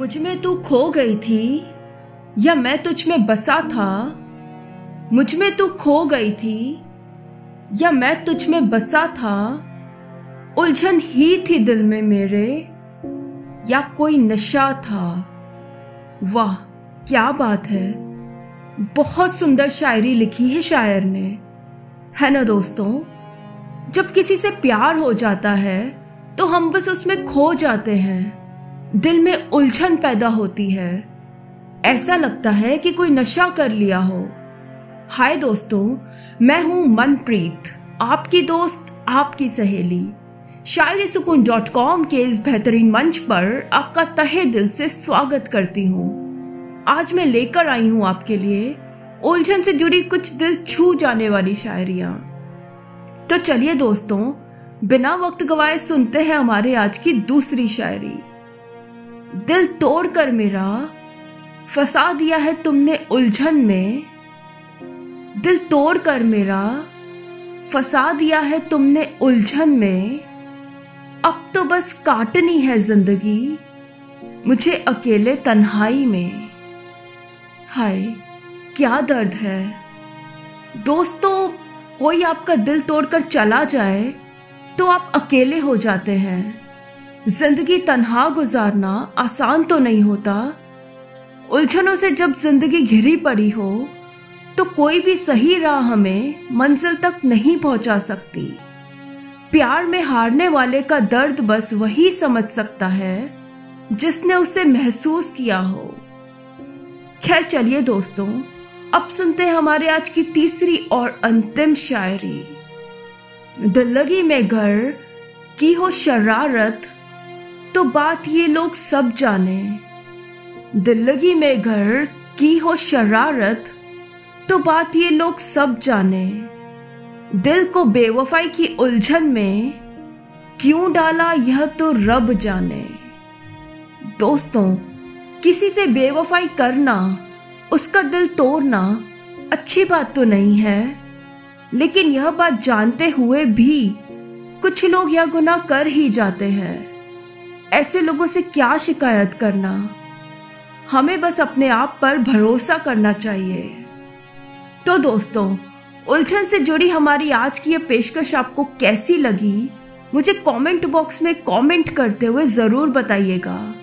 मुझमें तू खो गई थी, या मैं तुझ में बसा था? मुझमें तू खो गई थी, या मैं तुझ में बसा था? उलझन ही थी दिल में मेरे, या कोई नशा था? वाह, क्या बात है। बहुत सुंदर शायरी लिखी है शायर ने। है ना दोस्तों? जब किसी से प्यार हो जाता है तो हम बस उसमें खो जाते हैं। दिल में उलझन पैदा होती है। ऐसा लगता है कि कोई नशा कर लिया हो। हाय दोस्तों, मैं हूँ मनप्रीत, आपकी दोस्त, आपकी सहेली। शायरी सुकून डॉट कॉम के इस बेहतरीन मंच पर आपका तहे दिल से स्वागत करती हूँ। आज मैं लेकर आई हूँ आपके लिए उलझन से जुड़ी कुछ दिल छू जाने वाली शायरिया। तो चलिए दोस्तों, बिना वक्त गवाए सुनते हैं हमारे आज की दूसरी शायरी। दिल तोड़कर मेरा फंसा दिया है तुमने उलझन में। दिल तोड़कर मेरा फंसा दिया है तुमने उलझन में। अब तो बस काटनी है ज़िंदगी, मुझे अकेले तन्हाई में। हाय, क्या दर्द है। दोस्तों, कोई आपका दिल तोड़कर चला जाए तो आप अकेले हो जाते हैं। ज़िंदगी तनहा गुजारना आसान तो नहीं होता। उलझनों से जब ज़िंदगी घिरी पड़ी हो तो कोई भी सही राह हमें मंजिल तक नहीं पहुँचा सकती। प्यार में हारने वाले का दर्द बस वही समझ सकता है, जिसने उसे महसूस किया हो। खैर, चलिए दोस्तों, अब सुनते हैं हमारे आज की तीसरी और अंतिम शायरी। दिल्लगी में घर की हो शरारत तो बात ये लोग सब जाने। दिल्लगी में घर, की हो शरारत तो बात ये लोग सब जाने। दिल को बेवफाई की उलझन में, क्यों डाला यह तो रब जाने। दोस्तों, किसी से बेवफाई करना, उसका दिल तोड़ना, अच्छी बात तो नहीं है। लेकिन यह बात जानते हुए भी, कुछ लोग यह गुनाह कर ही जाते हैं। ऐसे लोगों से क्या शिकायत करना? हमें बस अपने आप पर भरोसा करना चाहिए। तो दोस्तों, उलझन से जुड़ी हमारी आज की यह पेशकश आपको कैसी लगी? मुझे कमेंट बॉक्स में कमेंट करते हुए ज़रूर बताइएगा।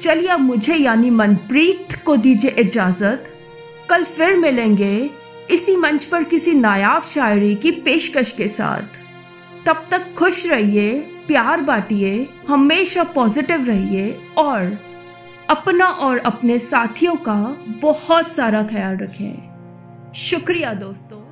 चलिए अब मुझे यानी मनप्रीत को दीजिए इजाज़त। कल फिर मिलेंगे इसी मंच पर किसी नायाब शायरी की पेशकश के साथ। तब तक खुश रहिए। प्यार बांटिए, हमेशा पॉजिटिव रहिए और अपना और अपने साथियों का बहुत सारा ख्याल रखें। शुक्रिया दोस्तों।